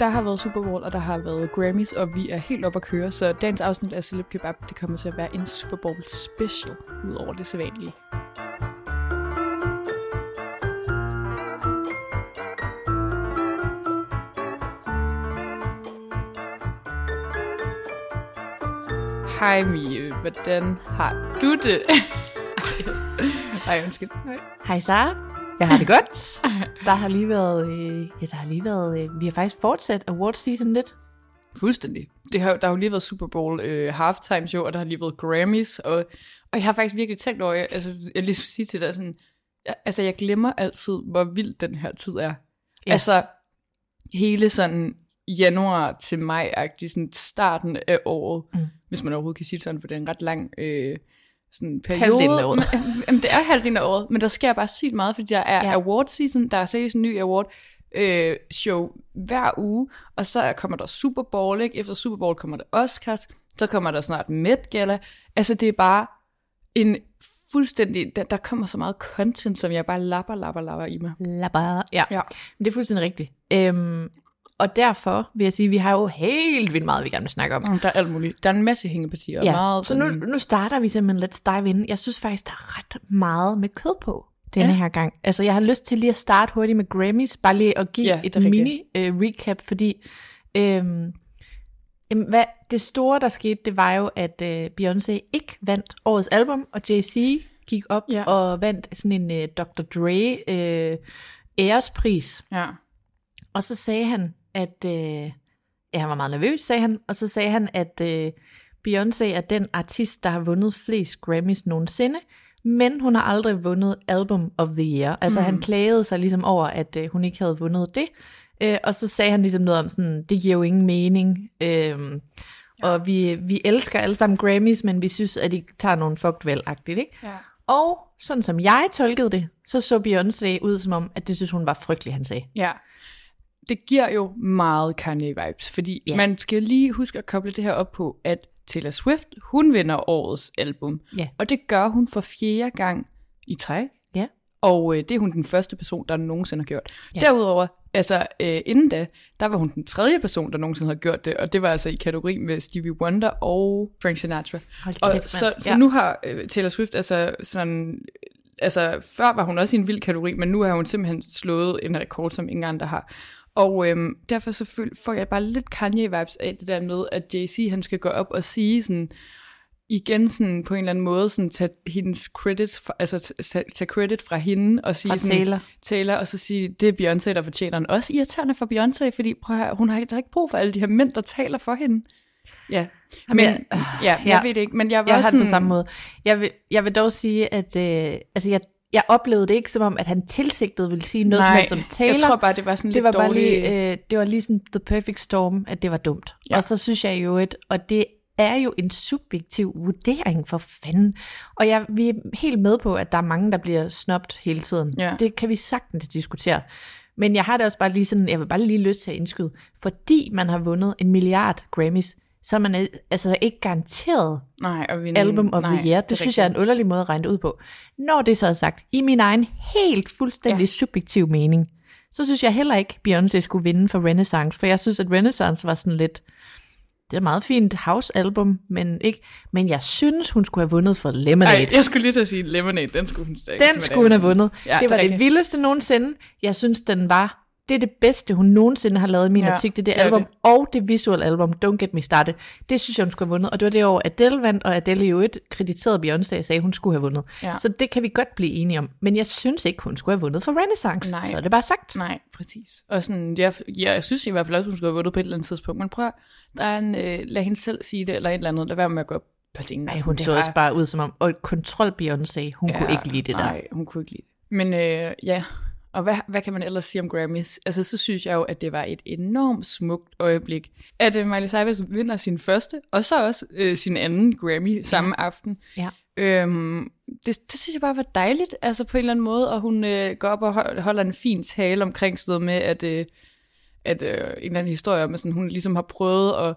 Der har været Super Bowl, og der har været Grammys, og vi er helt oppe at køre, så dagens afsnit af Celeb Kebab, det kommer til at være en Super Bowl special, ud over det sædvanlige. Hej Mie, hvordan har du det? Ej, undskyld. Hej. Hej Sara. Jeg har det godt. Der har lige været, øh, ja, der har lige været, øh, vi har faktisk fortsat award season lidt. Fuldstændig. Det har, der har jo lige været Super Bowl øh, halftime show, og der har lige været Grammys, og, og jeg har faktisk virkelig tænkt over, altså jeg lige sige til dig sådan, jeg, altså jeg glemmer altid, hvor vild den her tid er. Ja. Altså hele sådan januar til maj-agtig, sådan starten af året, mm. hvis man overhovedet kan sige sådan, for det er en ret lang øh, sådan periode. Halvdelen af året. Men, jamen, det er halvdelen af året, men der sker bare sygt meget, fordi der er ja. award season, der er seriøst en ny award øh, show hver uge, og så kommer der Super Bowl, ikke? Efter Super Bowl kommer der Oscars, så kommer der snart Met Gala. Altså det er bare en fuldstændig, der, der kommer så meget content, som jeg bare lapper, lapper, lapper i mig. Lapper. Ja. Ja. Men det er fuldstændig rigtigt. Øhm, og derfor vil jeg sige, at vi har jo helt vildt meget, vi gerne vil snakke om. Der er alt muligt. Der er en masse hængepartier. Ja, meget så nu, nu starter vi simpelthen Let's Dive In. Jeg synes faktisk, der er ret meget med kød på denne Ja. her gang. Altså, jeg har lyst til lige at starte hurtigt med Grammys, bare lige at give Ja, et mini-recap, fordi øhm, jamen, hvad, det store, der skete, det var jo, at øh, Beyoncé ikke vandt årets album, og Jay-Z gik op Ja. og vandt sådan en øh, Dr. Dre øh, ærespris. Ja. Og så sagde han, at... Øh, ja, han var meget nervøs, sagde han. Og så sagde han, at øh, Beyoncé er den artist, der har vundet flest Grammys nogensinde. Men hun har aldrig vundet Album of the Year. Altså mm. han klagede sig ligesom over, at øh, hun ikke havde vundet det. Øh, og så sagde han ligesom noget om sådan, det giver jo ingen mening. Øh, og vi, vi elsker alle sammen Grammys, men vi synes, at de tager nogle fucked valg ikke? Ja. Og sådan som jeg tolkede det, så så Beyoncé ud som om, at det synes hun var frygteligt, han sagde. Ja. Det giver jo meget Kanye-vibes, fordi yeah. man skal lige huske at koble det her op på, at Taylor Swift, hun vinder årets album. Ja. Og det gør hun for fjerde gang i træk. Ja. Og øh, det er hun den første person, der nogensinde har gjort. Ja. Derudover, altså øh, inden da, der var hun den tredje person, der nogensinde har gjort det, og det var altså i kategori med Stevie Wonder og Frank Sinatra. Hold Og kæft, så, så Ja. nu har øh, Taylor Swift altså sådan, altså før var hun også i en vild kategori, men nu har hun simpelthen slået en rekord, som ingen andre har. Og øhm, derfor så får jeg bare lidt Kanye-vibes af det der med, at Jay-Z han skal gå op og sige sådan, igen sådan på en eller anden måde, sådan tage hendes credits, fra, altså tage, tage credit fra hende, og sige Fra sådan, Taylor. Taylor, og så sige, det er Beyoncé, der fortjener den. Også irriterende for Beyoncé, fordi prøv høre, hun har ikke, er ikke brug for alle de her mænd, der taler for hende. Ja, men, jeg- ja, jeg ja. ved det ikke, men jeg var Jeg også har det sådan, på samme måde. Jeg vil, jeg vil dog sige, at øh, altså jeg, jeg oplevede det ikke som om, at han tilsigtet ville sige noget som Nej, helst som Taylor. jeg tror bare, det var sådan det lidt var bare dårlig... lige, øh, det var lige sådan the perfect storm, at det var dumt. Ja. Og så synes jeg jo, at, og det er jo en subjektiv vurdering for fanden. Og jeg, vi er helt med på, at der er mange, der bliver snobt hele tiden. Ja. Det kan vi sagtens diskutere. Men jeg har det også bare lige sådan, jeg vil bare lige lyst til at indskyde, fordi man har vundet en milliard Grammys, så er man øh, altså ikke garanteret Nej, og vi, Album of nej, the Year. Det, det synes jeg er en underlig måde at regne det ud på. Når det så er sagt, i min egen helt fuldstændig ja. subjektiv mening, så synes jeg heller ikke, Beyoncé skulle vinde for Renaissance, for jeg synes, at Renaissance var sådan lidt, det er et meget fint house-album, men, ikke, men jeg synes, hun skulle have vundet for Lemonade. Ej, jeg skulle lige til at sige Lemonade, den skulle hun stadig. Den skulle hun have vundet. Ja, det det var det, rigtigt. vildeste nogensinde. Jeg synes, den var... Det er det bedste, hun nogensinde har lavet i min Ja, optik. Det er det, det album, det. og det visuelle album, Don't Get Me Started. Det synes jeg, hun skulle have vundet. Og det var det år, Adele vandt, og Adele jo et krediterede Beyoncé og sagde, hun skulle have vundet. Ja. Så det kan vi godt blive enige om. Men jeg synes ikke, hun skulle have vundet for Renaissance. Nej. Så er det bare sagt. Nej, præcis. Og sådan, jeg, jeg, synes i hvert fald også, hun skulle have vundet på et eller andet tidspunkt. Men prøv at, der er en, øh, lad hende selv sige det, eller et eller andet. Lad være med at gå op på scenen. Nej, Altså, hun så har- også bare ud som om, og kontrol Beyoncé, hun ja, kunne ikke lide det der. Nej, hun kunne ikke lide det. Men øh, ja, og hvad, hvad kan man ellers sige om Grammys? Altså, så synes jeg jo, at det var et enormt smukt øjeblik, at øh, Miley Cyrus vinder sin første, og så også øh, sin anden Grammy samme aften. Ja. Øhm, det, det synes jeg bare var dejligt, altså på en eller anden måde, og hun øh, går op og hold- holder en fin tale omkring sådan noget med, at, øh, at øh, en eller anden historie om, at sådan, hun ligesom har prøvet at,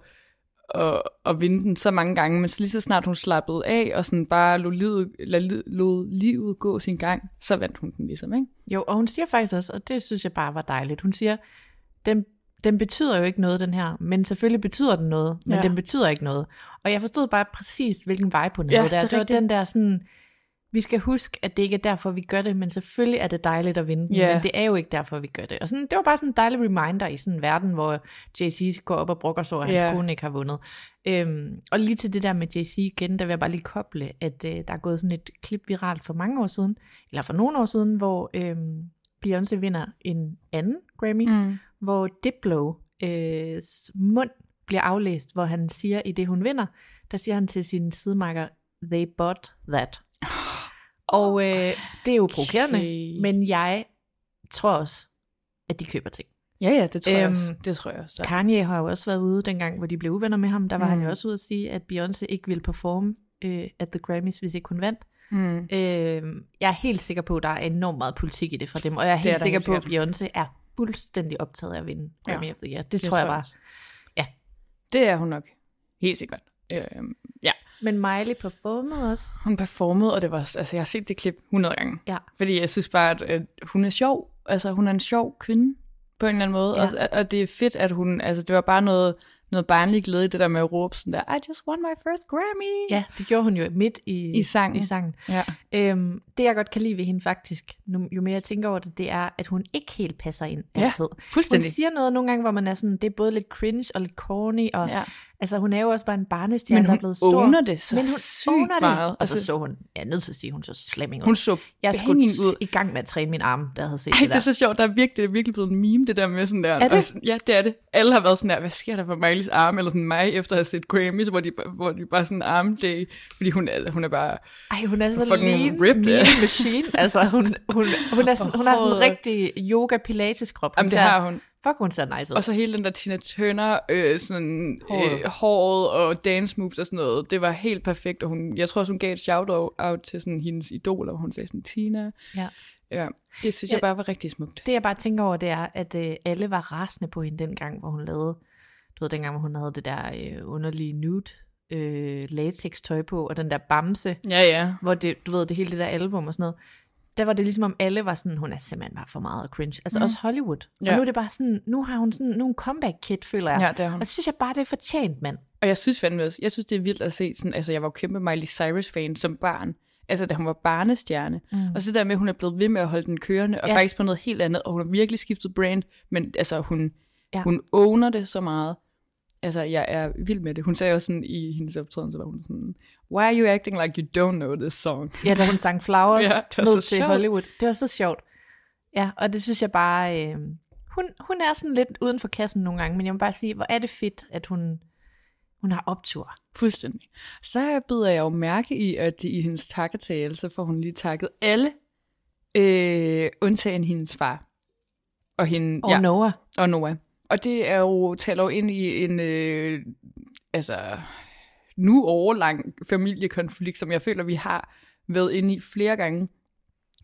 at, at vinde den så mange gange, men så lige så snart hun slappede af, og sådan bare lod livet, lod, lod livet gå sin gang, så vandt hun den ligesom, ikke? Jo, og hun siger faktisk også, og det synes jeg bare var dejligt, hun siger, den, den betyder jo ikke noget, den her, men selvfølgelig betyder den noget, men Ja. den betyder ikke noget. Og jeg forstod bare præcis, hvilken vej på den Ja, havde der. det er Det var den der sådan, vi skal huske, at det ikke er derfor, vi gør det, men selvfølgelig er det dejligt at vinde Ja. men det er jo ikke derfor, vi gør det. Og sådan, det var bare sådan en dejlig reminder i sådan en verden, hvor JC går op og brokker sig over, at hans Ja. kone ikke har vundet. Øhm, og lige til det der med JC igen, der vil jeg bare lige koble, at øh, der er gået sådan et klip viralt for mange år siden, eller for nogle år siden, hvor øhm, Beyoncé vinder en anden Grammy, Mm. hvor Diplo øh, mund bliver aflæst, hvor han siger, i det hun vinder, der siger han til sin sidemarker, they bought that. Og øh, det er jo provokerende, Okay. men jeg tror også, at de køber ting. Ja, ja, det tror jeg Øhm, også. Det tror jeg også. der. Kanye har jo også været ude dengang, hvor de blev uvenner med ham. Der var mm. han Mm. jo også ude at sige, at Beyoncé ikke ville performe øh, at The Grammys, hvis ikke hun vandt. Mm. Øh, jeg er helt sikker på, at der er enormt meget politik i det fra dem, og jeg er helt er sikker helt på, at Beyoncé er fuldstændig optaget af at vinde Grammy Ja. of the Year. Det, det tror jeg bare. Ja. Det er hun nok. Helt sikkert. Øhm, ja, Men Miley performede også. hun performede, og det var, altså jeg har set det klip 100 gange. Ja. Fordi jeg synes bare, at, at hun er sjov. Altså hun er en sjov kvinde på en eller anden måde. Ja. Ja. Og, og det er fedt, at hun, altså det var bare noget, noget barnlig glæde, i det der med at råbe sådan der, I just won my first Grammy. Ja, det gjorde hun jo midt i, I sangen. I sangen. Ja. Øhm, det jeg godt kan lide ved hende faktisk, nu, jo mere jeg tænker over det, det er, at hun ikke helt passer ind Ja, altid. fuldstændig. Hun siger noget nogle gange, hvor man er sådan, det er både lidt cringe og lidt corny, og Ja. Altså hun er jo også bare en barnestjerne, Men der er blevet stor. owner det så Men hun sygt det. meget. Og så Altså- så hun, jeg er nødt til at sige, hun så slemming ud. Hun så jeg skulle ud. i gang med at træne min arm, der havde set Ej, det det der. er så sjovt. Der er virkelig, det er virkelig blevet en meme, det der med sådan der. Er det? Og sådan, ja, det er det. Alle har været sådan der, hvad sker der for Miley's arm? Eller sådan mig, efter at have set Grammys, hvor de, hvor de bare sådan arm day. Fordi hun er, hun er bare... Ej, hun er så Fucking lean, ripped, mean machine. Altså, hun, hun, hun, er sådan, hun har sådan en rigtig yoga-pilates-krop. Jamen, det har hun. Fuck, hun ser nice ud. Og så hele den der Tina Turner, øh, sådan, Håret. øh, håret og dance moves og sådan noget, det var helt perfekt. Og hun, jeg tror også, hun gav et shout-out til sådan hendes idoler, hvor hun sagde sådan, Tina. Ja. Ja, det synes Ja. jeg bare var rigtig smukt. Det jeg bare tænker over, det er, at øh, alle var rasende på hende dengang, hvor hun lavede, du ved, dengang, hvor hun havde det der øh, underlige nude øh, latex tøj på, og den der bamse, Ja, ja. hvor det, du ved, det hele det der album og sådan noget, der var det ligesom om alle var sådan, hun er simpelthen bare for meget cringe. Altså mm. også Hollywood. Ja. Og nu er det bare sådan, nu har hun sådan, hun comeback kid, føler jeg. Ja, det er hun. Og så synes jeg bare, det er fortjent, mand. Og jeg synes fandme også, jeg synes det er vildt at se sådan, altså jeg var jo kæmpe Miley Cyrus-fan som barn, altså da hun var barnestjerne. Mm. Og så der med, at hun er blevet ved med at holde den kørende, og Ja. faktisk på noget helt andet, og hun har virkelig skiftet brand, men altså hun, ja. hun owner det så meget. Altså, jeg er vild med det. Hun sagde også sådan i hendes optræden, så var hun sådan, Why are you acting like you don't know this song? Ja, da hun sang Flowers Ja, det ned til sjovt. Hollywood. Det var så sjovt. Ja, og det synes jeg bare... Øh, hun, hun er sådan lidt uden for kassen nogle gange, men jeg må bare sige, hvor er det fedt, at hun, hun har optur. Fuldstændig. Så byder jeg jo mærke i, at i hendes takketale, så får hun lige takket alle, øh, undtagen hendes far. Og, hende, Og ja. Noah. og Noah. Og det er jo, taler jo ind i en, øh, altså, nu overlang familiekonflikt, som jeg føler, vi har været inde i flere gange.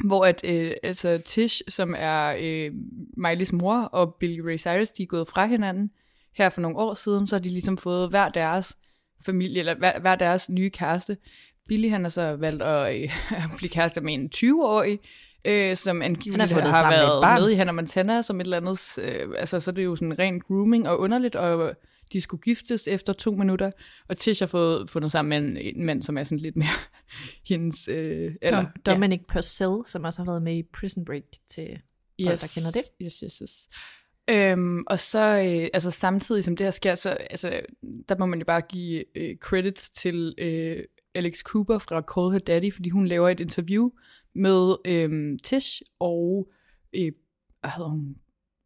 Hvor at, øh, altså Tish, som er øh, Miley's mor, og Billy Ray Cyrus, de er gået fra hinanden her for nogle år siden, så har de ligesom fået hver deres familie, eller hver, hver deres nye kæreste. Billy han har så valgt at, øh, blive kæreste med en 20-årig, øh, som angiveligt har har været med i Hannah Montana som et eller andet, øh, altså så er det jo sådan ren grooming og underligt, og de skulle giftes efter to minutter, og Tish har fået fundet sammen med en, en mand, som er sådan lidt mere hendes... Øh, eller, Dom, Dominic ja. Purcell, som også har været med i Prison Break til folk, yes, der kender det. Yes, yes, yes. Øhm, og så, øh, altså samtidig som det her sker, så altså, der må man jo bare give øh, credits til øh, Alex Cooper fra Call Her Daddy, fordi hun laver et interview med øh, Tish og, øh, hvad hedder hun,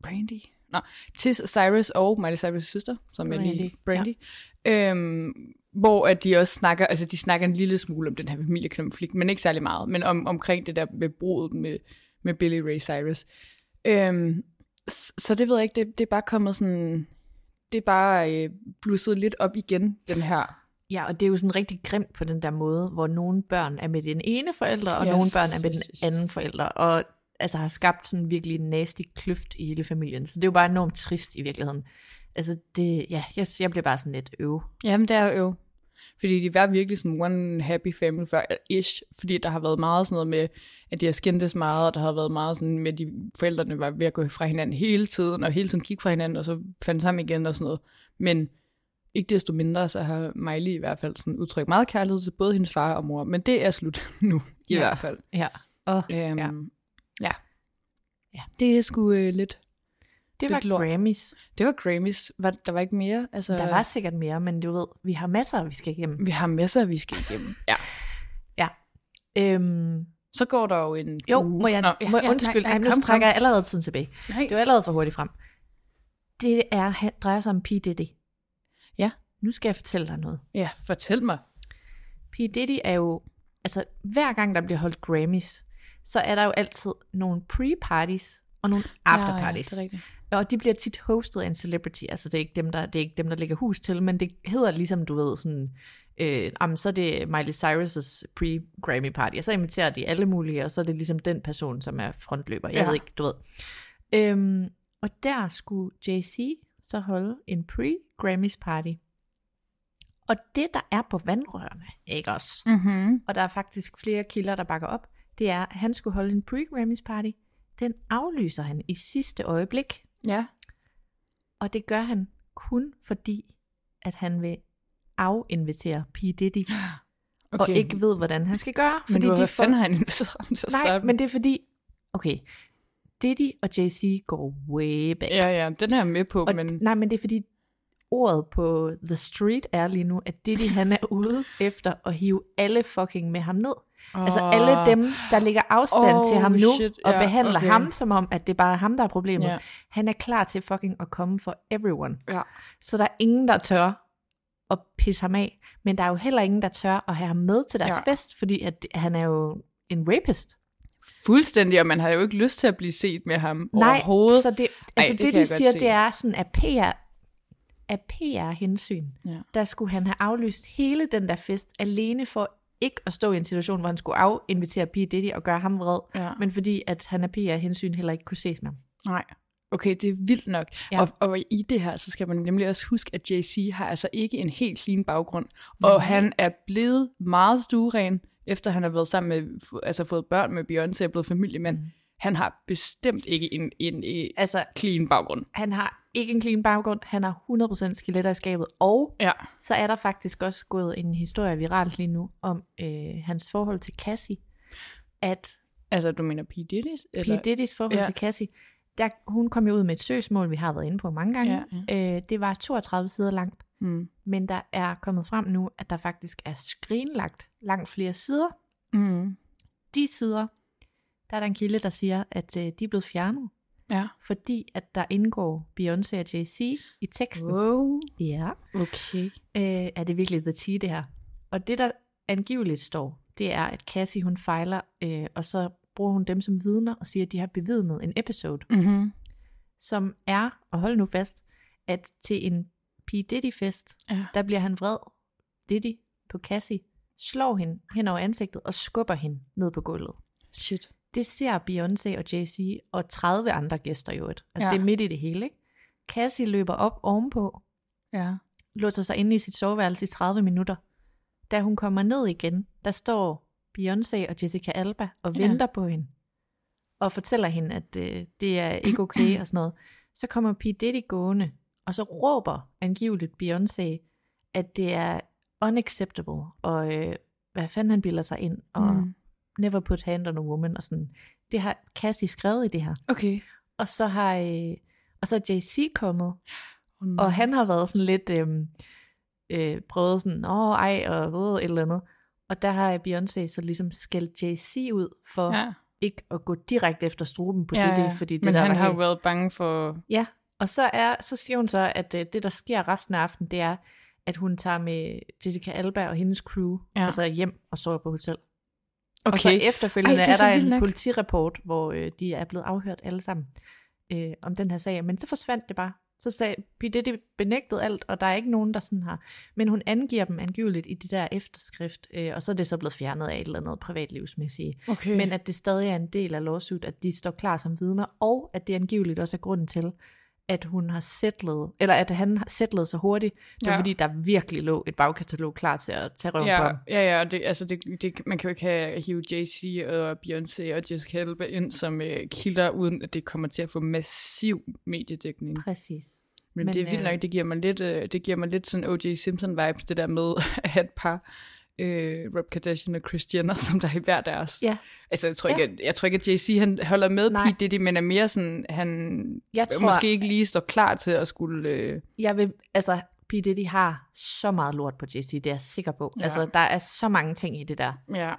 Brandy? Nå, Tish, Cyrus og Miley Cyrus' søster, som er lige Brandy. Ja. Øhm, hvor at de også snakker, altså de snakker en lille smule om den her familiekonflikt, men ikke særlig meget, men om, omkring det der med brudet med, med Billy Ray Cyrus. Øhm, så det ved jeg ikke, det, det er bare kommet sådan, det er bare øh, blusset lidt op igen, den her. Ja, og det er jo sådan rigtig grimt på den der måde, hvor nogle børn er med den ene forælder, og yes, nogle børn er med yes, den yes, anden forælder, og altså har skabt sådan virkelig en nasty kløft i hele familien. Så det er jo bare enormt trist i virkeligheden. Altså det, ja, jeg, jeg bliver bare sådan lidt øv. Jamen det er jo øv. Fordi de var virkelig sådan one happy family før, ish, fordi der har været meget sådan noget med, at de har skændtes meget, og der har været meget sådan med, at de forældrene var ved at gå fra hinanden hele tiden, og hele tiden kigge fra hinanden, og så fandt sammen igen og sådan noget. Men ikke desto mindre, så har Miley i hvert fald sådan udtrykt meget kærlighed til både hendes far og mor, men det er slut nu, i ja. hvert fald. Ja. Oh, øhm, ja. ja. Ja. Det er sgu øh, lidt det var lort. Grammys. Det var Grammys. Var, der var ikke mere? Altså... Der var sikkert mere, men du ved, vi har masser, vi skal igennem. Vi har masser, vi skal igennem. ja. ja. Øhm, så går der jo en Jo, må jeg, Nå, må jeg ja, undskyld, nej, nej, nu trækker jeg allerede tiden tilbage. Nej. Det var allerede for hurtigt frem. Det er, drejer sig om P. Diddy. Ja. Nu skal jeg fortælle dig noget. Ja, fortæl mig. P. Diddy er jo, altså hver gang der bliver holdt Grammys, så er der jo altid nogle pre-parties og nogle afterparties. Ja, ja, det er rigtigt. Og de bliver tit hostet af en celebrity, altså det er ikke dem, der, det er ikke dem, der lægger hus til, men det hedder ligesom, du ved, sådan, øh, jamen, så er det Miley Cyrus' pre-Grammy party, og så inviterer de alle mulige, og så er det ligesom den person, som er frontløber. Jeg ja. ved ikke, du ved. Øhm, og der skulle Jay-Z så holde en pre-Grammys party. Og det, der er på vandrørene, ikke også? Mm-hmm. Og der er faktisk flere kilder, der bakker op, det er, at han skulle holde en pre-Grammys party, den aflyser han i sidste øjeblik. Ja. Og det gør han kun fordi, at han vil afinvitere P. Diddy. Okay. Og ikke ved, hvordan han skal gøre. Fordi men du, de får... fanden han inviteret Nej, men det er fordi, okay, Diddy og Jay-Z går way back. Ja, ja, den er jeg med på. Og, men... Nej, men det er fordi, ordet på The Street er lige nu, at Diddy han er ude efter at hive alle fucking med ham ned. Oh. Altså alle dem, der ligger afstand oh, til ham nu, shit. og yeah, behandler okay. ham som om, at det bare er ham, der er problemet. Yeah. Han er klar til fucking at komme for everyone. Ja. Så der er ingen, der tør at pisse ham af. Men der er jo heller ingen, der tør at have ham med til deres ja. fest, fordi at han er jo en rapist. Fuldstændig, og man har jo ikke lyst til at blive set med ham Nej, overhovedet. så det, altså Ej, det, det de siger, det er sådan, at PR, af PR-hensyn, ja. der skulle han have aflyst hele den der fest, alene for ikke at stå i en situation, hvor han skulle afinvitere P. Diddy og gøre ham vred, ja. men fordi at han af PR-hensyn heller ikke kunne ses med ham. Nej. Okay, det er vildt nok. Ja. Og, og i det her, så skal man nemlig også huske, at JC har altså ikke en helt clean baggrund. Og Nej. han er blevet meget stueren, efter han har været sammen med, altså fået børn med Beyoncé og blevet familiemand. Mm. Han har bestemt ikke en, en, en altså, clean baggrund. Han har ikke en clean baggrund, han har 100% skeletter i skabet, og ja. så er der faktisk også gået en historie viralt lige nu om øh, hans forhold til Cassie, at... Altså, du mener P. Diddy's? Eller? P. Diddy's forhold ja. til Cassie. Der, hun kom jo ud med et søgsmål, vi har været inde på mange gange. Ja, ja. Øh, det var 32 sider langt, mm. men der er kommet frem nu, at der faktisk er skrinlagt langt flere sider. Mm. De sider, der er der en kilde, der siger, at øh, de er blevet fjernet. Ja. Fordi at der indgår Beyoncé og Jay-Z i teksten. Wow. Ja. Okay. Øh, er det virkelig the tea, det her? Og det, der angiveligt står, det er, at Cassie hun fejler, øh, og så bruger hun dem som vidner og siger, at de har bevidnet en episode, mm-hmm. som er, og hold nu fast, at til en P. Diddy-fest, ja. der bliver han vred, Diddy, på Cassie, slår hende hen over ansigtet og skubber hende ned på gulvet. Shit. Det ser Beyoncé og Jay-Z og 30 andre gæster jo et. Altså ja. det er midt i det hele, ikke? Cassie løber op ovenpå, ja. låser sig inde i sit soveværelse i 30 minutter. Da hun kommer ned igen, der står Beyoncé og Jessica Alba og ja. venter på hende. Og fortæller hende, at øh, det er ikke okay og sådan noget. Så kommer P. Diddy gående og så råber angiveligt Beyoncé, at det er unacceptable, og øh, hvad fanden han bilder sig ind, og mm. never put hand on a woman, og sådan. Det har Cassie skrevet i det her. Okay. Og så har, øh, og så er JC kommet, Oh, og han har været sådan lidt, øh, øh, prøvet sådan, åh ej, og ved et eller andet. Og der har Beyoncé så ligesom skældt JC ud for ja. Ikke at gå direkte efter struben på Ja, det, det, fordi det Men der han var har helt... været bange for... Ja, og så, er, så siger hun så, at øh, det, der sker resten af aftenen, det er, at hun tager med Jessica Alba og hendes crew, Ja. altså hjem og sover på hotel. Okay. Og så efterfølgende Ej, det er er, der en nok. politirapport, hvor øh, de er blevet afhørt alle sammen øh, om den her sag. Men så forsvandt det bare. Så sagde P. Diddy benægtede alt, og der er ikke nogen, der sådan har. Men hun angiver dem angiveligt i de der efterskrift, øh, og så er det så blevet fjernet af et eller andet privatlivsmæssigt. Okay. Men at det stadig er en del af lawsuit, at de står klar som vidner, og at det angiveligt også er grunden til, at hun har settlet, eller at han har settlet så hurtigt. Det er Ja. fordi, der virkelig lå et bagkatalog klar til at tage røven på Ja, ham. ja, ja, det, altså det, det, man kan jo ikke have hive Jay-Z og Beyoncé og Jessica Alba ind som øh, kilder, uden at det kommer til at få massiv mediedækning. Præcis. Men, Men, Men det er vildt øh, nok, det giver mig lidt, øh, det giver mig lidt sådan O.J. Simpson-vibes, det der med at have et par, øh, Rob Kardashian og Kris Jenner, som der er i hver deres. Ja. Altså, jeg tror, Ja. ikke, at, jeg tror ikke, at Jay-Z han holder med Nej. Pete Diddy, men er mere sådan, han Jeg tror, måske ikke lige står klar til at skulle... Øh, Jeg vil, altså, P. Diddy har så meget lort på JC, det er jeg sikker på. Ja. Ja. Altså, der er så mange ting i det der. ja.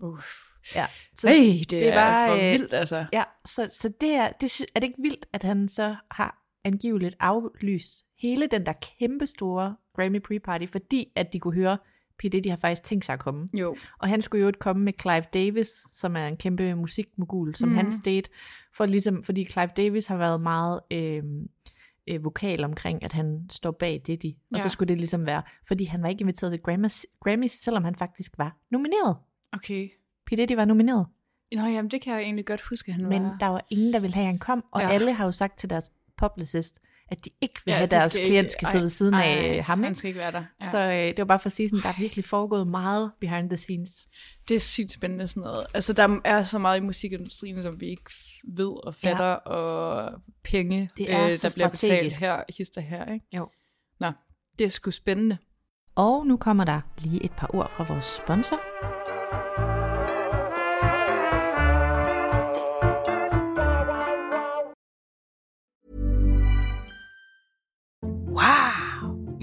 Uff. Ja. Så, Hey, det, det er var, for øh, vildt, altså. ja, så, så det er, det, er det ikke vildt, at han så har angiveligt aflyst hele den der kæmpe store Grammy pre-party, fordi at de kunne høre, P. Diddy har faktisk tænkt sig at komme. Jo. Og han skulle jo komme med Clive Davis, som er en kæmpe musikmogul, som Mhm. mm. han state, for ligesom, fordi Clive Davis har været meget øh, øh, vokal omkring, at han står bag Diddy. Og Ja. så skulle det ligesom være, fordi han var ikke inviteret til Grammys, Grammys selvom han faktisk var nomineret. Okay. P. Diddy var nomineret, Nå, jamen, det kan jeg egentlig godt huske, han men var. der var ingen, der ville have, at han kom, og ja. alle har jo sagt til deres publicist, at de ikke vil Ja, have, de deres skal klient ikke- skal sidde ved siden ej, af ham. Han Ikke? skal ikke være der. Ja. Så øh, det var bare for at sige, sådan, der er virkelig foregået meget behind the scenes. Det er sygt spændende sådan noget. Altså, der er så meget i musikindustrien, som vi ikke ved og fatter, ja. og penge, Det er øh, der bliver betalt her, hister her, ikke? Jo. Nå, det er sgu spændende. Og nu kommer der lige et par ord fra vores sponsor.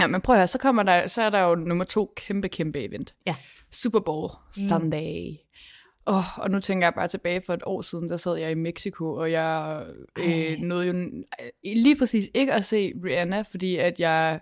Ja, men prøv at høre, så, kommer der, så er der jo nummer to kæmpe, kæmpe event. Ja. Super Bowl Sunday. Oh, og nu tænker jeg bare tilbage for et år siden, der sad jeg i Mexico, og jeg øh, nåede jo lige præcis ikke at se Rihanna, fordi at jeg,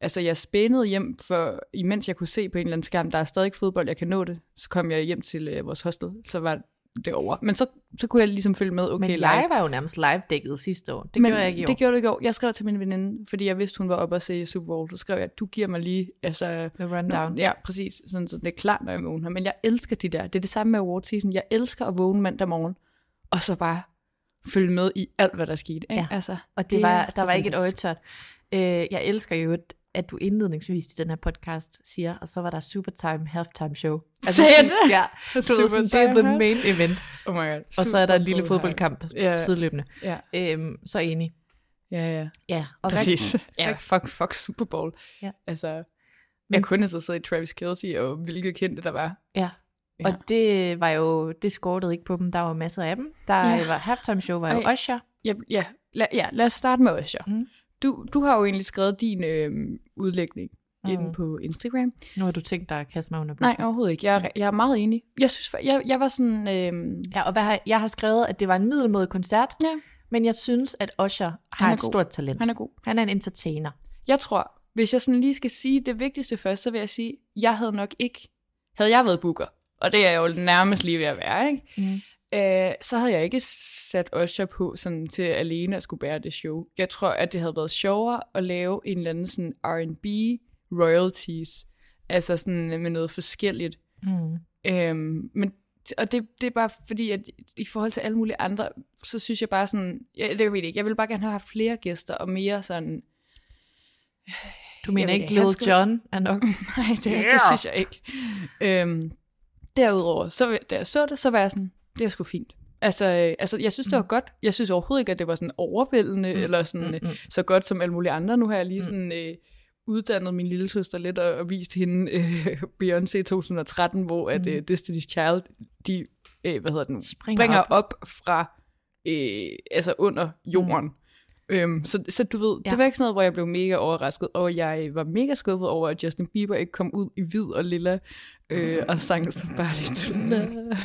altså jeg spændede hjem, for imens jeg kunne se på en eller anden skærm, der er stadig fodbold, jeg kan nå det, så kom jeg hjem til øh, vores hostel, så var det over. Men så, så kunne jeg ligesom følge med, okay, Men live. jeg var jo nærmest live-dækket sidste år. Det Men gjorde jeg ikke i år. Det gjorde du i år. Jeg skrev til min veninde, fordi jeg vidste, hun var oppe og se Super Bowl. Så skrev jeg, du giver mig lige... Altså, The rundown. Nå, ja, præcis. Sådan, så det er klart, når jeg vågner. Men jeg elsker de der. Det er det samme med award season. Jeg elsker at vågne mandag morgen, og så bare følge med i alt, hvad der skete. Ikke? Ja. Altså, Og det, er var, der var ikke et øje fantastisk. tørt. Øh, jeg elsker jo, at- du indledningsvis i den her podcast siger, og så var der Supertime Halftime Show. Jeg det? Ja, du ved, sådan, det er the main event. Oh my god. Og så er der en Super lille fodboldkamp Ja. sideløbende. Ja, Øhm, så enig. ja, ja. Ja, og Præcis. rigtig- Ja, fuck, fuck Super Bowl. Ja. Altså, jeg kunne interesseret i Travis Kelce, og hvilket kendte der var. Ja. Og det var jo, det skortede ikke på dem. Der var masser af dem. Der Ja. ja. var halftime show, var jo Ej. Usher. Ja, ja, la, ja, lad os starte med Usher. Mm. Du, du har jo egentlig skrevet din øh, udlægning mm. Inde på Instagram. Nu har du tænkt dig at kaste mig under Nej, bussen. overhovedet ikke. Jeg jeg er meget enig. Jeg synes, jeg, jeg var sådan... Øh, Ja, og hvad har, jeg har skrevet, at det var en middelmådig koncert, ja, men jeg synes, at Usher Han har et god. stort talent. han er god. Han er en entertainer. Jeg tror, hvis jeg sådan lige skal sige det vigtigste først, så vil jeg sige, jeg havde nok ikke... Havde jeg været booker, og det er jeg jo nærmest lige ved at være, ikke? Mm. Øh, så havde jeg ikke sat Usher på sådan til alene at skulle bære det show. Jeg tror, at det havde været sjovere at lave en eller anden sådan R&B royalties. Altså sådan med noget forskelligt. Mm. Øhm, men, og det, det er bare fordi, at i forhold til alle mulige andre, så synes jeg bare sådan, jeg, det ved jeg ikke, jeg vil bare gerne have flere gæster, og mere sådan, Du mener ikke Lil skulle- Jon er nok? nej, det, yeah. det synes jeg ikke. Øhm, derudover, så, da jeg så det, så var jeg sådan, det er sgu fint. Altså, øh, altså, jeg synes, det var godt. Jeg synes overhovedet ikke, at det var sådan overvældende, mm. eller sådan mm, mm. så godt som alle mulige andre. Nu har jeg lige sådan øh, uddannet min lille søster lidt, og, og vist hende øh, Beyoncé 2013, hvor at, øh, Destiny's Child, de, øh, hvad hedder den, Springer springer op. op, fra, øh, altså under jorden. Mm. Øhm, så, så du ved, ja. Det var ikke sådan noget, hvor jeg blev mega overrasket, og jeg var mega skuffet over, at Justin Bieber ikke kom ud i hvid og lilla, øh, og sang Somebody to Love.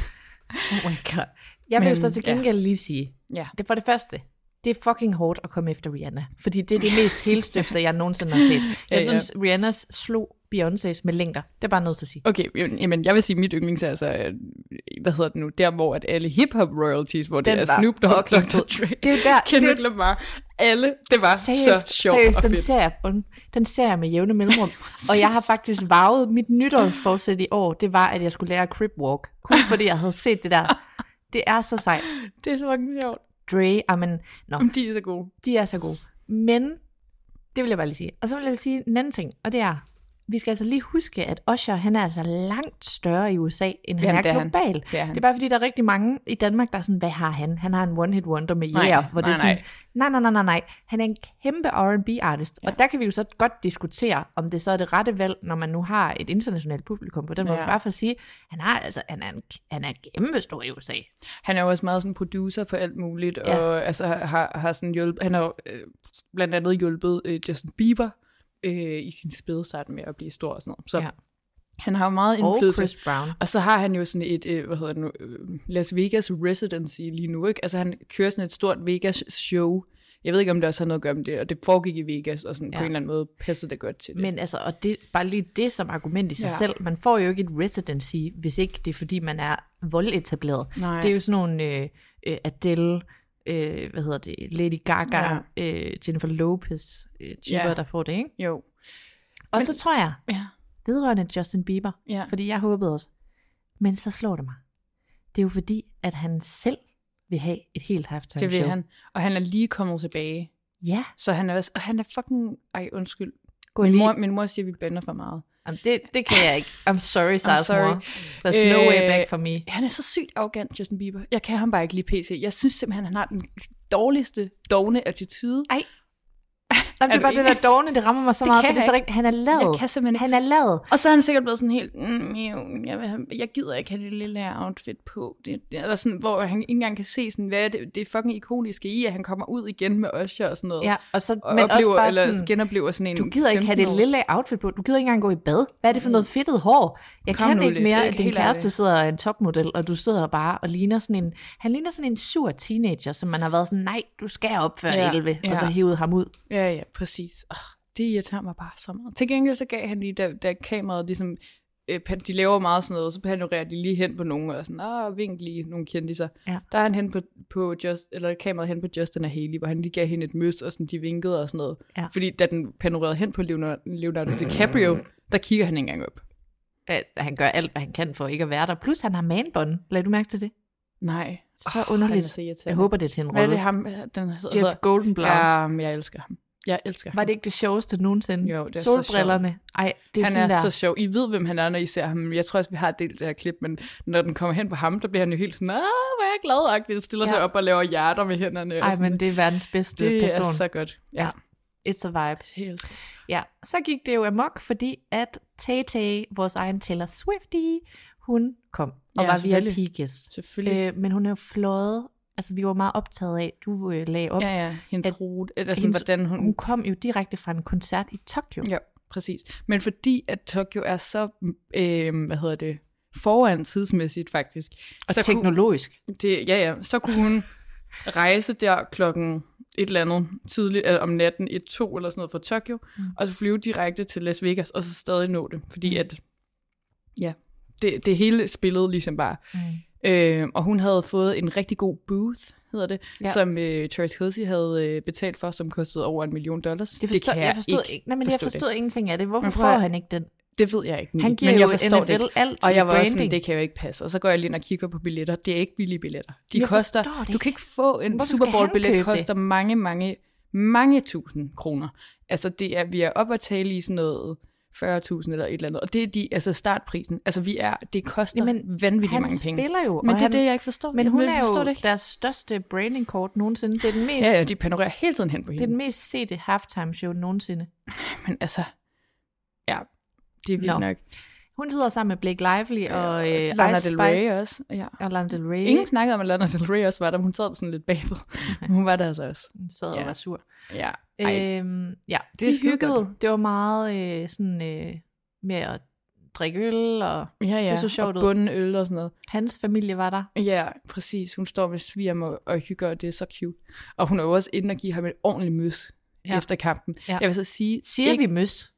Oh my god. Jeg vil Men, så til gengæld lige sige, Ja. det for det første, det er fucking hårdt at komme efter Rihanna. Fordi det er det mest helstøbte, jeg nogensinde har set. Jeg Ja, ja. synes, Rihannas slog Beyoncé's med længder. Det er bare nødt til at sige. Okay, jamen, jeg vil sige, at mit yndlings er altså, øh, hvad hedder det nu, der hvor at alle hip-hop royalties, hvor det Den er var Snoop Dogg, Dr. Dre, Det er der- det er Kendrick jo- Lamar, alle, det var Seriøst, så sjovt seriøst og den, fedt. ser jeg, den, den ser jeg med jævne mellemrum. og jeg har faktisk varet mit nytårsforsæt i år, det var, at jeg skulle lære crip walk. Kun fordi jeg havde set det der. Det er så sejt. Det er så fucking sjovt. Dre, amen, nå, Om de er så gode. de er så gode. Men, det vil jeg bare lige sige. Og så vil jeg sige en anden ting, og det er, vi skal altså lige huske, at Usher, han er altså langt større i USA, end han Jamen, er er han. global. Det er han. det er bare fordi, der er rigtig mange i Danmark, der er sådan, hvad har han? Han har en one-hit wonder med Nej, Yeah, hvor det er nej, sådan, nej, nej, nej, nej, nej. Han er en kæmpe R&B-artist, ja. og der kan vi jo så godt diskutere, om det så er det rette valg, når man nu har et internationalt publikum på den måde. Ja. Bare for at sige, han, har, altså, han, er en, han er kæmpe stor i USA. Han er jo også meget sådan producer på alt muligt, Ja. og altså, har, har sådan hjulpet, han har øh, blandt andet hjulpet øh, Justin Bieber øh, i sin spædestart med at blive stor og sådan noget. Så Ja. han har jo meget Og indflydelse. Chris Brown. Og så har han jo sådan et, øh, hvad hedder det nu, øh, Las Vegas residency lige nu, ikke? Altså han kører sådan et stort Vegas show. Jeg ved ikke, om det også har noget at gøre med det, og det foregik i Vegas, og sådan ja. På en eller anden måde passede det godt til det. Men altså, og det, bare lige det som argument i sig Ja. ja. selv, man får jo ikke et residency, hvis ikke det er fordi, man er voldetableret. Nej. Det er jo sådan nogle øh, øh, Adele, øh, hvad hedder det, Lady Gaga, ja. øh, Jennifer Lopez øh, typer, Ja. der får det, ikke? Jo. Og Men- så tror jeg, Ja. vedrørende Justin Bieber, Ja. fordi jeg håbede også, men så slår det mig. Det er jo fordi, at han selv vil have et helt halftime Det vil show. han. Og han er lige kommet tilbage. Ja, Så han er, også- og han er fucking... Ej, undskyld. gå Min lige. mor, min mor siger, at vi bander for meget. Jamen, det, det kan jeg ikke. I'm sorry, Sars sorry. mor. There's no way Øh, back for me. Han er så sygt arrogant, Justin Bieber. Jeg kan ham bare ikke lide PC. Jeg synes simpelthen, han har den dårligste, dogne attitude. Ej. Jamen, det Er bare det der dogne, det rammer mig så Det meget, for det er så rigtigt. Han er lavet. Jeg kan simpelthen Han er lavet. Og så er han sikkert blevet sådan helt, mm, jo, jeg, vil have, jeg gider ikke have det lille outfit på. Det, eller sådan, hvor han ikke engang kan se, sådan, hvad er det, det er fucking ikoniske i, at han kommer ud igen med Usher og sådan noget. Ja, og så, og men oplever, også bare eller sådan, genoplever sådan en du gider ikke have det 15-års lille outfit på. Du gider ikke engang gå i bad. Hvad er det for noget fedtet hår? Jeg Kom kan nu ikke lidt, mere, at din kæreste sidder er en topmodel, og du sidder bare og ligner sådan en... Han ligner sådan en sur teenager, som man har været sådan, nej, du skal op før Ja, 11, og så ja. hævet ham ud. Ja, ja, præcis. Oh, det irriterer mig bare så meget. Til gengæld så gav han lige, da, da kameraet ligesom, øh, de laver meget sådan noget, så panorerer de lige hen på nogen, og sådan, ah, vink lige nogle kendiser. Ja. Der er han hen på, på just, eller kameraet hen på Justin og Haley, hvor han lige gav hende et møs, og sådan, de vinkede og sådan noget. Ja. Fordi da den panorerede hen på Leonardo, Leonardo DiCaprio, der kigger han ikke engang op. At han gør alt, hvad han kan for ikke at være der. Plus, han har manbånd. Lad du mærke til det? Nej. Så Åh, underligt. er så. Jeg håber, det er til en Hvad er rolle. det ham, den hedder? Jeff Goldenblow. Ja, jeg elsker ham. Jeg elsker ham. Var det ikke det sjoveste nogensinde? Jo, det er så Solbrillerne. Ej, det er han sådan er der. så sjov. I ved, hvem han er, når I ser ham. Jeg tror også, vi har delt det her klip, men når den kommer hen på ham, der bliver han jo helt sådan, ah, hvor er jeg glad stiller sig Ja. op og laver hjerter med hænderne. og Ej, men det er verdens bedste det person. er så godt. Ja. It's a vibe. Elsker. Ja, så gik det jo amok, fordi at Tay-Tay, vores egen Taylor Swiftie, Hun kom og Ja, var. VIP-gæst. Selvfølgelig. Øh, men hun er jo fløjet. Altså, vi var meget optaget af, du øh, lagde op. Ja, ja, hendes at rute, eller sådan, hendes- hvordan hun... Hun kom jo direkte fra en koncert i Tokyo. Ja, præcis. Men fordi at Tokyo er så, øh, hvad hedder det, foran tidsmæssigt faktisk. Og så teknologisk. Kunne, det, ja, ja. Så kunne hun rejse der klokken et eller andet tidligt øh, om natten, et to eller sådan noget fra Tokyo, mm. og så flyve direkte til Las Vegas, og så stadig nå det. Fordi Mm. at, ja, det, det hele spillede ligesom bare. Mm. Øh, og hun havde fået en rigtig god booth, hedder det, Ja. som øh, Travis Kelce havde øh, betalt for, som kostede over en million dollars. Det forstår, kan jeg forstod ikke ikke, nej, men jeg forstod det. ingenting af det. Hvorfor får han ikke den? Det ved jeg ikke. Han giver men jeg jo forstår NFL det alt Og jeg var også branding. sådan, det kan jo ikke passe. Og så går jeg lige ind og kigger på billetter. Det er ikke billige billetter. De Jeg koster, det du kan ikke få en Hvorfor Super Bowl billet det? koster mange, mange, mange tusind kroner. Altså det er, vi er oppe at tale i sådan noget 40.000 eller et eller andet. Og det er de, altså startprisen. Altså vi er, det koster Jamen, vanvittigt han mange penge. spiller jo, Men og det er han- det, jeg ikke forstår. Men Jeg hun vil er jo det ikke. deres største branding-kort nogensinde. Det er den mest, Ja, ja, de panorerer hele tiden hen på det er hende. den mest sete halftime show nogensinde. Men altså, ja, det er vildt Nå. nok. Hun sidder sammen med Blake Lively og øh, Lana Ice Del Rey Spice. også. Ja. Og Lana Del Rey. Ingen snakkede om, at Lana Del Rey også var der, men hun sad sådan lidt bagved. Hun var der altså også. Hun sad og Ja. var sur. Ja, ej. Øhm, ja, Det de hyggede. godt. Det var meget øh, sådan øh, med at drikke øl, og Ja, ja. det så sjovt og ud. bunden øl og sådan noget. hans familie var der. Ja, præcis. Hun står med svigermor og hygger, og det er så cute. Og hun er jo også inde og give ham et ordentligt møs Ja. efter kampen. Ja. Jeg vil så sige... Siger ikke, vi møs?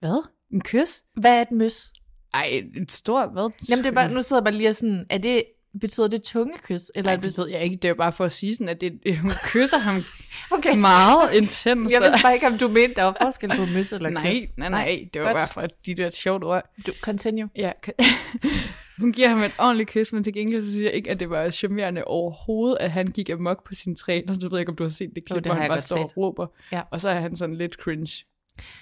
Hvad? En kys? Hvad er et møs? Ej, en stor... Hvad? Jamen det er bare, nu sidder jeg bare lige og sådan, er det, betyder det tungekys? Eller Nej, er det ved jeg ikke. Det er bare for at sige sådan, at det, hun kysser ham Okay. meget intenst. Jeg vidste bare ikke, om du mente, der var forskel på møs eller nej, kys. nej, nej, Det var godt. bare for de der sjovt ord. Du, continue. Ja, hun giver ham et ordentligt kys, men til gengæld så synes jeg ikke, at det var charmerende overhovedet, at han gik amok på sin træner. Du ved ikke, om du har set det klip, det hvor han bare står set. og råber. Ja. Og så er han sådan lidt cringe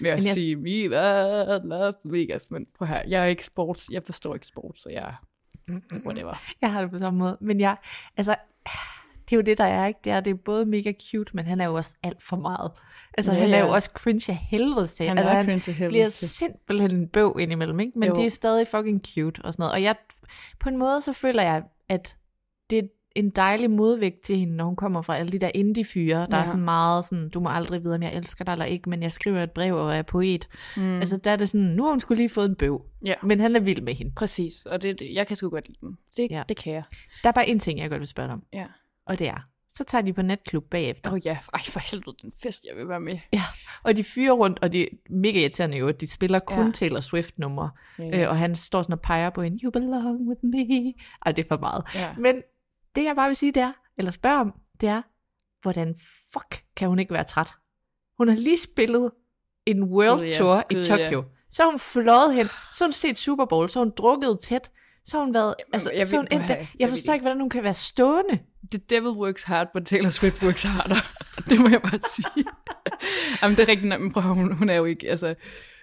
ved at Men jeg- sige, vi var Las Vegas. Men prøv her, jeg er ikke sports, jeg forstår ikke sport, så jeg whatever. Jeg har det på samme måde. Men jeg, altså, det er jo det, der er, ikke? Det er, det er både mega cute, men han er jo også alt for meget. Altså, Ja, han er jo ja. også cringe af helvede til. Han altså, er cringe helvede bliver til. simpelthen en bøv indimellem, ikke? Men Jo. det er stadig fucking cute og sådan noget. Og jeg, på en måde, så føler jeg, at det en dejlig modvægt til hende, når hun kommer fra alle de der indie-fyre, der ja. er sådan meget sådan, du må aldrig vide, om jeg elsker dig eller ikke, men jeg skriver et brev og er poet. Mm. Altså, der er det sådan, nu har hun skulle lige fået en bøv, Ja. men han er vild med hende. Præcis, og det, jeg kan sgu godt lide dem. Det, Ja. det kan jeg. Der er bare en ting, jeg godt vil spørge dig om, Ja. og det er, så tager de på natklub bagefter. Åh oh, ja, ej for helvede, den fest, jeg vil være med. Ja, og de fyrer rundt, og det er mega irriterende jo, at de spiller kun ja. Taylor Swift-numre, Ja, ja. øh, og han står sådan og peger på en, you belong with me. Ej, det er for meget. Ja. Men det jeg bare vil sige, det er, eller spørge om, det er, hvordan fuck kan hun ikke være træt? Hun har lige spillet en World ja. Tour i Gud, Tokyo. ja. Så har hun fløjet hen, så har hun set Super Bowl, så har hun drukket tæt, så har hun været, altså, jeg så hun nej, jeg jeg forstår ikke, hvordan hun kan være stående. The devil works hard, but Taylor Swift works harder. det må jeg bare sige. Jamen, det er rigtigt, men prøv hun, hun er jo ikke, altså...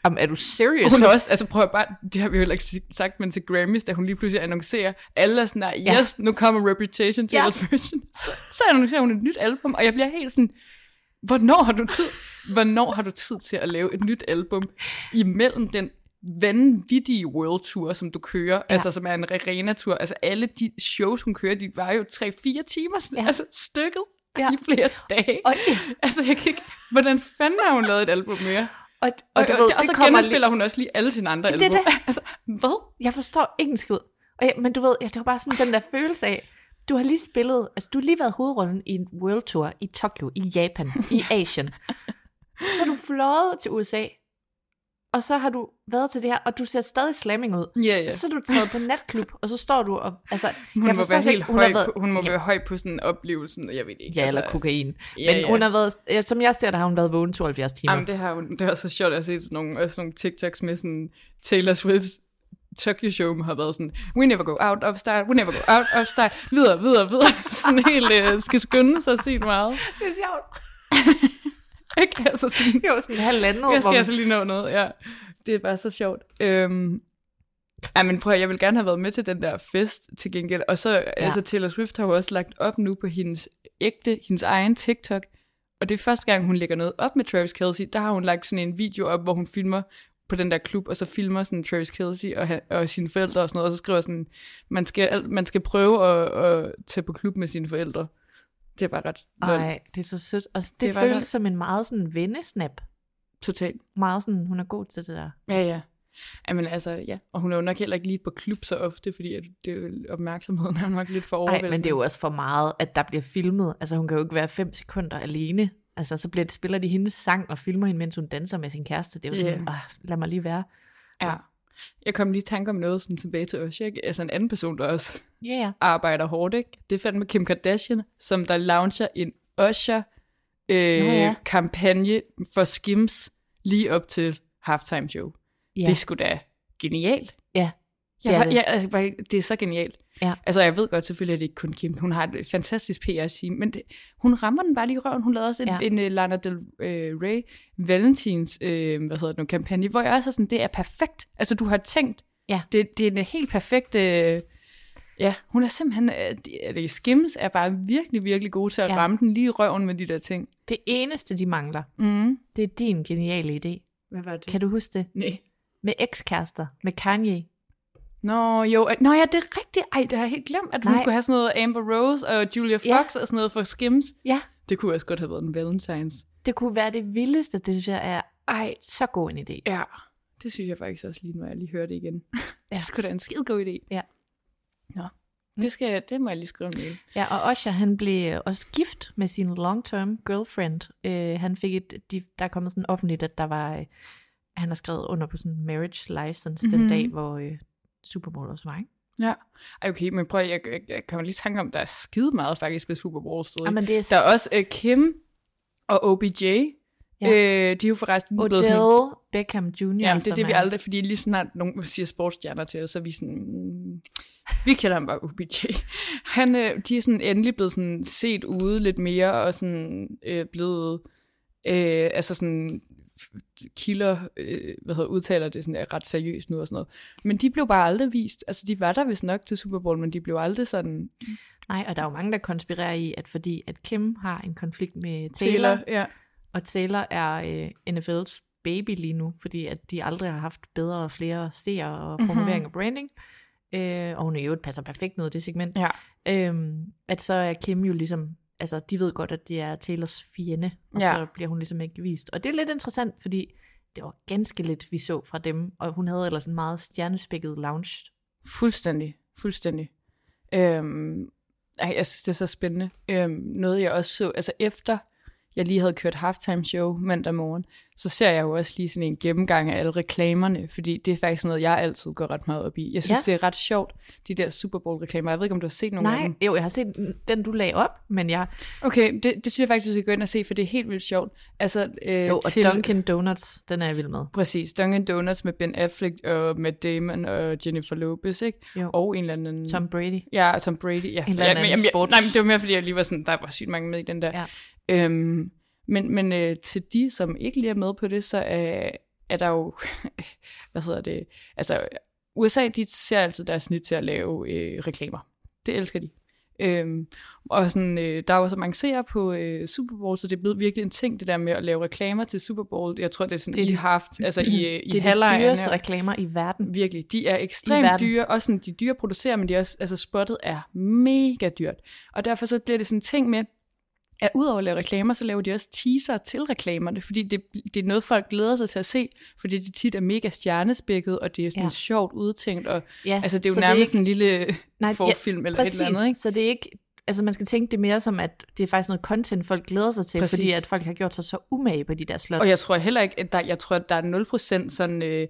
Jamen, er du serious? Hun er også, altså prøv at bare, det har vi jo heller ikke sagt, men til Grammys, da hun lige pludselig annoncerer, alle er sådan der, Ja. yes, nu kommer Reputation, Ja. Taylor's version. Så, så annoncerer hun et nyt album, og jeg bliver helt sådan, hvornår har du tid, hvornår har du tid til at lave et nyt album imellem den vanvittige World Tour, som du kører, ja. altså som er en arena-tur, altså alle de shows, hun kører, de var jo 3-4 timer, Ja. ja. altså stykket Ja. ja. i flere dage. Og- altså jeg kan ikke, hvordan fanden har hun lavet et album mere? Og, Og, og, du og, ved, og det så kommer genspiller hun også lige alle sine andre Det er album. det. Altså, hvad? Jeg forstår ikke en skid. Og jeg, men du ved, jeg, det var bare sådan den der følelse af, du har lige spillet, altså du har lige været hovedrollen i en world tour i Tokyo, i Japan, i Asien. Så er du fløjet til USA, og så har du været til det her, og du ser stadig slamming ud. Ja, ja. Så er du taget på natklub, og så står du og, altså, Hun jeg må være helt ikke, høj, været, på, hun må ja, være høj på sådan en oplevelse, jeg ved ikke. ja, eller altså, kokain. Ja, Men ja. hun har været, ja, som jeg ser det, har hun været vågen 72 timer. Jamen, det, har hun, det er også så sjovt at se sådan nogle, også nogle TikToks med sådan Taylor Swift's Tokyo Show har været sådan, we never go out of style, we never go out of style, videre, videre, videre. Sådan helt, øh, skal skynde sig sygt meget. det er sjovt. Ikke? Altså sådan, var sådan halvandet, jeg skal altså lige nå noget, ja. Det er bare så sjovt. Øhm, ej, men prøv at, jeg vil gerne have været med til den der fest til gengæld. Og så, ja. altså Taylor Swift har jo også lagt op nu på hendes ægte, hendes egen TikTok. Og det er første gang, hun lægger noget op med Travis Kelce. Der har hun lagt sådan en video op, hvor hun filmer på den der klub, og så filmer sådan Travis Kelce og, han, og sine forældre og sådan noget, og så skriver sådan, man skal, al- man skal prøve at, at tage på klub med sine forældre. Det var ret lol. Ej, det er så sødt. Og det, Det det føles som en meget sådan vennesnap. Totalt. Meget sådan, hun er god til det der. Ja, ja. Jamen altså, ja. Og hun er jo nok heller ikke lige på klub så ofte, fordi at det er opmærksomheden er nok lidt for Nej, overvældende. men det er jo også for meget, at der bliver filmet. Altså hun kan jo ikke være fem sekunder alene. Altså så bliver det, spiller de hendes sang og filmer hende, mens hun danser med sin kæreste. Det er jo sådan, yeah. lad mig lige være. Ja. Jeg kom lige i tanke om noget sådan tilbage til Usher, ikke? Altså en anden person, der også yeah. arbejder hårdt, ikke? Det er fandme Kim Kardashian, som der launcher en Usher øh, ja. kampagne for Skims lige op til halftime show. Ja. Det sgu da genialt. Ja, det Jeg, er det. jeg, jeg, det er så genialt. Ja. Altså, jeg ved godt selvfølgelig, at det ikke kun Kim. Hun har et fantastisk PR-team, men det, hun rammer den bare lige i røven. Hun lavede også en, Ja. en, uh, Lana Del uh, Rey Valentins uh, hvad hedder det nu, kampagne, hvor jeg også er sådan, det er perfekt. Altså, du har tænkt, Ja. det, det er en helt perfekt... Uh, ja, hun er simpelthen... Det, Skims er bare virkelig, virkelig god til at ja. ramme den lige i røven med de der ting. Det eneste, de mangler, Mm. det er din geniale idé. Hvad var det? Kan du huske det? Nej. Med ekskærester, med Kanye. Nå, jo. øh, Nå ja, det er rigtigt. Ej, det har jeg helt glemt, at hun Nej. skulle have sådan noget Amber Rose og Julia Fox Ja. og sådan noget for Skims. Ja, Det kunne også godt have været en Valentines. det kunne være det vildeste. Det synes jeg er Ej, så god en idé. ja. Det synes jeg faktisk også lige, når jeg lige hører det igen. ja. Det skulle da en skide god idé. Ja. Nå. Det, skal, det må jeg lige skrive en mail. Ja, og Osher, han blev også gift med sin long-term girlfriend. Øh, han fik et, de, der er kommet sådan offentligt, at der var, øh, han har skrevet under på sådan en marriage license mm-hmm. den Mhm. dag, hvor øh, Super Bowl også var, ikke? Ja. Ej, okay, men prøv jeg, jeg, jeg kommer lige i tanke om, der er skide meget faktisk ved Super Bowl stadig. Jamen, det er Der er også uh, Kim og OBJ. Ja. Øh, de er jo forresten blevet sådan... Odell Beckham Jr. Jamen, det er det, vi aldrig, fordi lige snart nogen siger sportsstjerner til os, så er vi sådan, mm, vi kalder ham bare OBJ. Han, øh, de er sådan endelig blevet sådan set ude lidt mere, og sådan øh, blevet, øh, altså sådan, kilder, øh, hvad hedder, udtaler det sådan, er ret seriøst nu og sådan noget. Men de blev bare aldrig vist. Altså, de var der vist nok til Super Bowl, men de blev aldrig sådan... Nej, og der er jo mange, der konspirerer i, at fordi at Kim har en konflikt med Taylor, Taylor, ja. og Taylor er øh, NFL's baby lige nu, fordi at de aldrig har haft bedre og flere seere og Mhm. promovering mm-hmm. og branding. Øh, og hun i øvrigt passer perfekt ned i det segment. Ja. Øhm, at så er Kim jo ligesom, altså de ved godt, at det er Taylors fjende, og Ja. så bliver hun ligesom ikke vist. Og det er lidt interessant, fordi det var ganske lidt, vi så fra dem, og hun havde ellers en meget stjernespækket lounge. Fuldstændig, fuldstændig. Øhm, ej, jeg synes, det er så spændende. Øhm, noget jeg også så, altså efter jeg lige havde kørt halftime show mandag morgen, så ser jeg jo også lige sådan en gennemgang af alle reklamerne, fordi det er faktisk noget, jeg altid går ret meget op i. Jeg synes, Ja. det er ret sjovt, de der Super Bowl-reklamer. Jeg ved ikke, om du har set nogle af Nej, dem. jo, jeg har set den, du lagde op, men jeg... Okay, det, det synes jeg faktisk, du skal gå ind og se, for det er helt vildt sjovt. Altså, øh, Jo, og til, Dunkin' Donuts, den er jeg vild med. Præcis, Dunkin' Donuts med Ben Affleck og Matt Damon og Jennifer Lopez, ikke? Jo. Og en eller anden... Tom Brady. Ja, og Tom Brady. Ja. En eller anden jamen, jeg, sports- nej, men det var mere, fordi jeg lige var sådan, der var sygt mange med i den der. Ja. Øhm, men men øh, til de, som ikke lige er med på det, så er, er der jo, hvad hedder det, altså USA, de ser altid deres snit til at lave øh, reklamer. Det elsker de. Øhm, og sådan, øh, der er jo så mange seere på øh, Super Bowl, så det er blevet virkelig en ting, det der med at lave reklamer til Super Bowl. Jeg tror, det er sådan, Det I har haft, altså i, øh, i Det er de dyreste reklamer i verden. Virkelig. De er ekstremt dyre. Også sådan, de dyre at producere, men de er også, altså spottet er mega dyrt. Og derfor så bliver det sådan en ting med, at udover at lave reklamer, så laver de også teaser til reklamerne, fordi det, det er noget, folk glæder sig til at se, fordi det tit er mega stjernespækket, og det er sådan Ja. sjovt udtænkt, og Ja, altså det er jo nærmest ikke- en lille Nej, forfilm ja, eller et eller andet, ikke? Så det er ikke, altså man skal tænke det mere som, at det er faktisk noget content, folk glæder sig til, Præcis. fordi at folk har gjort sig så umage på de der slots. Og jeg tror heller ikke, at der, jeg tror, at der er 0% sådan øh,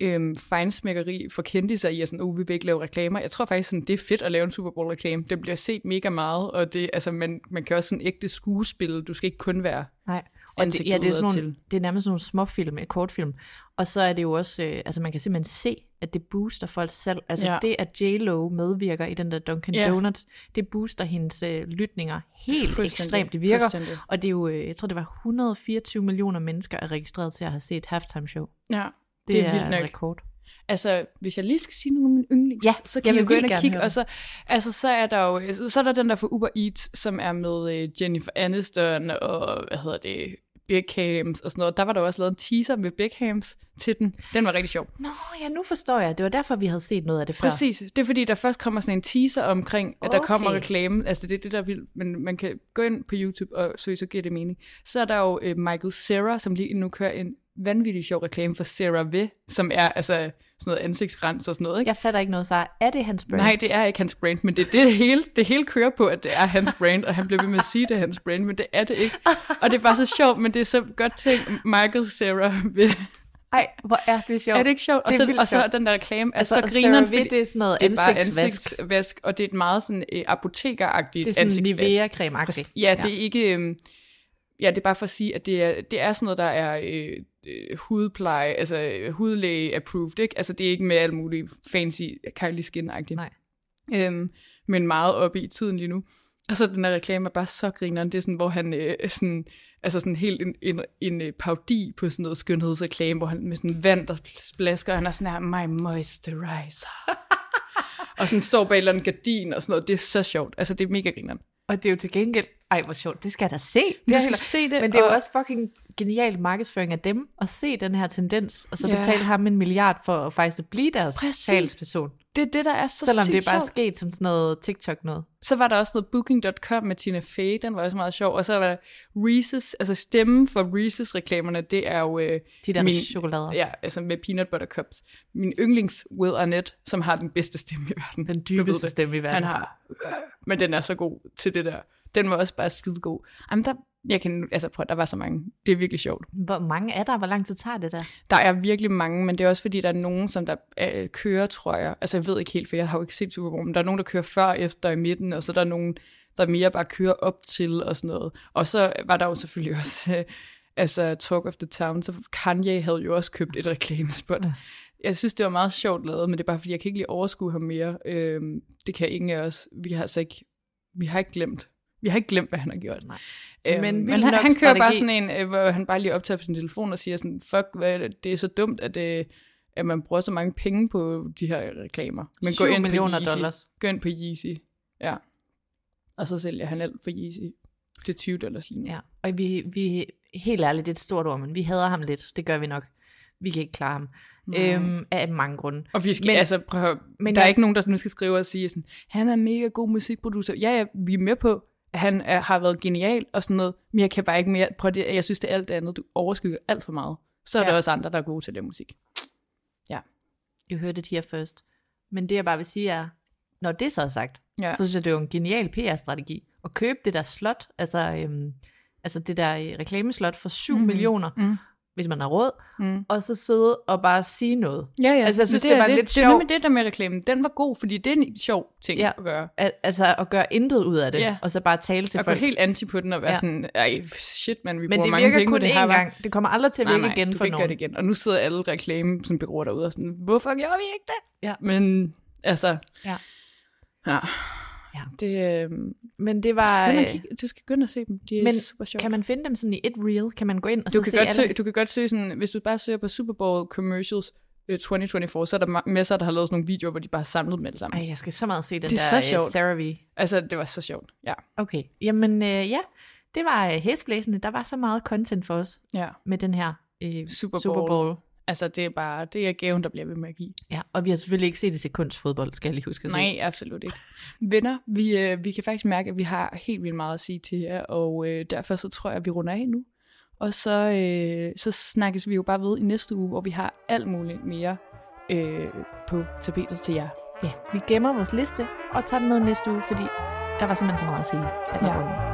øh, fejnsmækkeri for kendtiser i, at sådan, uh, vi vil ikke lave reklamer. Jeg tror faktisk, sådan, det er fedt at lave en Super Bowl reklame. Den bliver set mega meget, og det, altså, man, man kan også sådan ægte skuespil. Du skal ikke kun være Nej. Og det, ja, det er, sådan nogle, det er nærmest sådan nogle småfilm, øh, kortfilm. Og så er det jo også, øh, altså man kan simpelthen se, at det booster folks salg. Altså Ja. det, at J-Lo medvirker i den der Dunkin' Ja. Donuts, det booster hendes øh, lytninger helt ekstremt. Det virker. Og det er jo, øh, jeg tror det var 124 millioner mennesker er registreret til at have set halftime show. Ja, Det, det er er, vildt nok. rekord. Altså, hvis jeg lige skal sige nogle af mine yndlings, Ja, så jeg kan vil jeg gå ind og gerne kigge, og så, altså, så er der jo, så er der den der for Uber Eats, som er med øh, Jennifer Aniston og, hvad hedder det, Beckhams og sådan noget. Der var der også lavet en teaser med Beckhams til den. Den var rigtig sjov. Nå, ja, nu forstår jeg. Det var derfor, vi havde set noget af det før. Præcis. Det er fordi, der først kommer sådan en teaser omkring, at der Okay. kommer reklame. Altså det er det, der er vildt. Men man kan gå ind på YouTube og søge, så giver det mening. Så er der jo øh, Michael Cera, som lige nu kører en vanvittig sjov reklame for CeraVe, som er altså sådan noget ansigtsrens og sådan noget. Ikke? Jeg fatter ikke noget, så er det hans brand? Nej, det er ikke hans brand, men det, det, hele, det hele kører på, at det er hans brand, og han bliver ved med at sige, det er hans brand, men det er det ikke. Og det er bare så sjovt, men det er så godt tænkt, Michael Cera ved. Ej, hvor er det sjovt. Er det ikke sjovt? Og er så, og så sjovt. den der reklame er Altså, så og grineren, CeraVe, det er sådan noget det er bare ansigtsvask. ansigtsvask, og det er et meget sådan øh, apotekeragtigt Det er sådan ansigtsvask. Nivea-creme-agtigt. Ja, det er ikke... Øh, ja, det er bare for at sige, at det er, det er sådan noget, der er øh, øh, hudpleje, altså øh, hudlæge-approved, ikke? Altså det er ikke med alt muligt fancy Kylie Skin-agtigt. Nej. Øhm, men meget oppe i tiden lige nu. Og så den her reklame er bare så grineren. Det er sådan, hvor han øh, sådan, altså sådan helt en, en, en øh, parodi på sådan noget skønhedsreklame, hvor han med sådan vand, der splasker, og han er sådan her, my moisturizer. og sådan står bag et eller andet gardin og sådan noget. Det er så sjovt. Altså, det er mega grineren. Og det er jo til gengæld, ej hvor sjovt, det skal jeg da se. Det Du skal se det, Men det er jo og- også fucking genial markedsføring af dem, at se den her tendens, og så Ja. betale ham en milliard for at faktisk blive deres Præcis. talsperson. Det er det, der er så Selvom det er bare sjovt. sket som sådan noget TikTok noget. Så var der også noget Booking.com med Tina Fey, den var også meget sjov. Og så var der Reese's, altså stemmen for Reese's-reklamerne, det er jo... Øh, De der chokolader. Ja, altså med peanut butter cups. Min yndlings Will Arnett, som har den bedste stemme i verden. Den dybeste stemme i verden. Han har... Men den er så god til det der. Den var også bare skide god. Jamen der, jeg kan, altså prøv, der var så mange. Det er virkelig sjovt. Hvor mange er der? Hvor lang tid tager det der? Der er virkelig mange, men det er også fordi, der er nogen, som der øh, kører, tror jeg. Altså jeg ved ikke helt, for jeg har jo ikke set Super Bowl, men der er nogen, der kører før, efter i midten, og så er der nogen, der mere bare kører op til og sådan noget. Og så var der jo selvfølgelig også, øh, altså Talk of the Town, så Kanye havde jo også købt et reklamespot. Jeg synes, det var meget sjovt lavet, men det er bare fordi, jeg kan ikke lige overskue ham mere. Øhm, det kan ingen af os. Vi har altså ikke, vi har ikke glemt. Vi har ikke glemt, hvad han har gjort. Nej. Øhm, Men men, vild han, han kører bare strategi. sådan en, øh, hvor han bare lige optager på sin telefon og siger sådan, fuck, hvad er det, det er så dumt, at, øh, at man bruger så mange penge på de her reklamer. Men gå ind millioner på Yeezy. dollars. Gå ind på Yeezy. Ja. Og så sælger han alt for Yeezy til 20 dollars lige nu. Ja, og vi, vi, helt ærligt, det er et stort ord, men vi hader ham lidt. Det gør vi nok. Vi kan ikke klare ham. Øhm, af mange grunde. Og vi skal, Men- men, altså, prøv men men der er jeg- ikke nogen, der nu skal skrive og sige sådan, han er mega god musikproducer. Ja, ja, vi er med på, han er, har været genial og sådan noget, men jeg kan bare ikke mere, prøv det, jeg synes, det er alt det andet, du overskygger alt for meget. Så er Ja. der også andre, der er gode til det musik. Ja. You heard it here first. Men det jeg bare vil sige er, når det så er sagt, Ja. så synes jeg, det er jo en genial PR-strategi. At købe det der slot, altså, øhm, altså det der øh, reklameslot for 7 mm-hmm. millioner, Mm. Hvis man har råd, Mm. og så sidde og bare sige noget. Ja, ja. Altså, jeg synes, Men det, er var det, lidt Det er sjovt. nemlig det der med reklamen. Den var god, fordi det er en sjov ting Ja. at gøre. Al- altså at gøre intet ud af det, Ja. og så bare tale til gå folk. helt anti på den og være Ja. sådan, ej, shit man, vi Men bruger det mange virker penge på kun det her. én hva'?" gang. Det kommer aldrig til at nej, virke nej, igen du for nogen. det igen. Og nu sidder alle reklame, som bureauer derude og sådan, hvorfor gjorde vi ikke det? Ja. Men altså, Ja. ja. Ja. Det, øh, Men det du, var... skal ind og øh, kigge, du skal gå ind og se dem. De er Men super sjove. kan man finde dem sådan i et reel? Kan man gå ind og du, så kan se godt alle? søge, du kan godt søge sådan, hvis du bare søger på Super Bowl commercials øh, 2024, så er der ma- masser, der har lavet sådan nogle videoer, hvor de bare har samlet dem alle sammen. Ej, jeg skal så meget se den Det er der så øh, sjovt. CeraVe. Altså, det var så sjovt. Ja. Okay, jamen øh, ja, det var øh, hæsblæsende. Der var så meget content for os ja. med den her øh, Super Super Bowl. Altså, det er bare, det er gaven, der bliver ved med at give. Ja, og vi har selvfølgelig ikke set det sekund's fodbold, skal jeg lige huske at sige. Nej, absolut ikke. Venner, vi, øh, vi kan faktisk mærke, at vi har helt vildt meget at sige til jer, og øh, derfor så tror jeg, at vi runder af nu. Og så, øh, så snakkes vi jo bare ved i næste uge, hvor vi har alt muligt mere øh, på tapetet til jer. Ja, vi gemmer vores liste og tager den med næste uge, fordi der var simpelthen så meget at sige. At der Ja. var-